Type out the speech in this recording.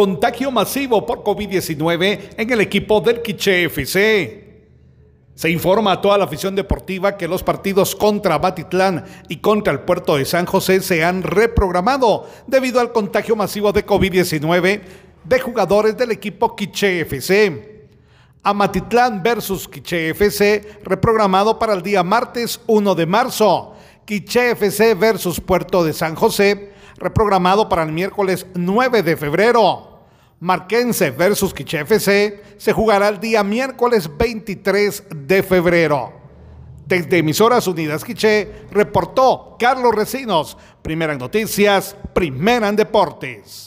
Contagio masivo por COVID-19 en el equipo del Quiche FC. Se informa a toda la afición deportiva que los partidos contra Batitlán y contra el puerto de San José se han reprogramado debido al contagio masivo de COVID-19 de jugadores del equipo Quiche FC. Amatitlán versus Quiche FC reprogramado para el día martes 1 de marzo. Quiche FC versus Puerto de San José reprogramado para el miércoles 9 de febrero. Marquense versus Quiche FC se jugará el día miércoles 23 de febrero. Desde Emisoras Unidas Quiche reportó Carlos Recinos. Primera en noticias, primera en deportes.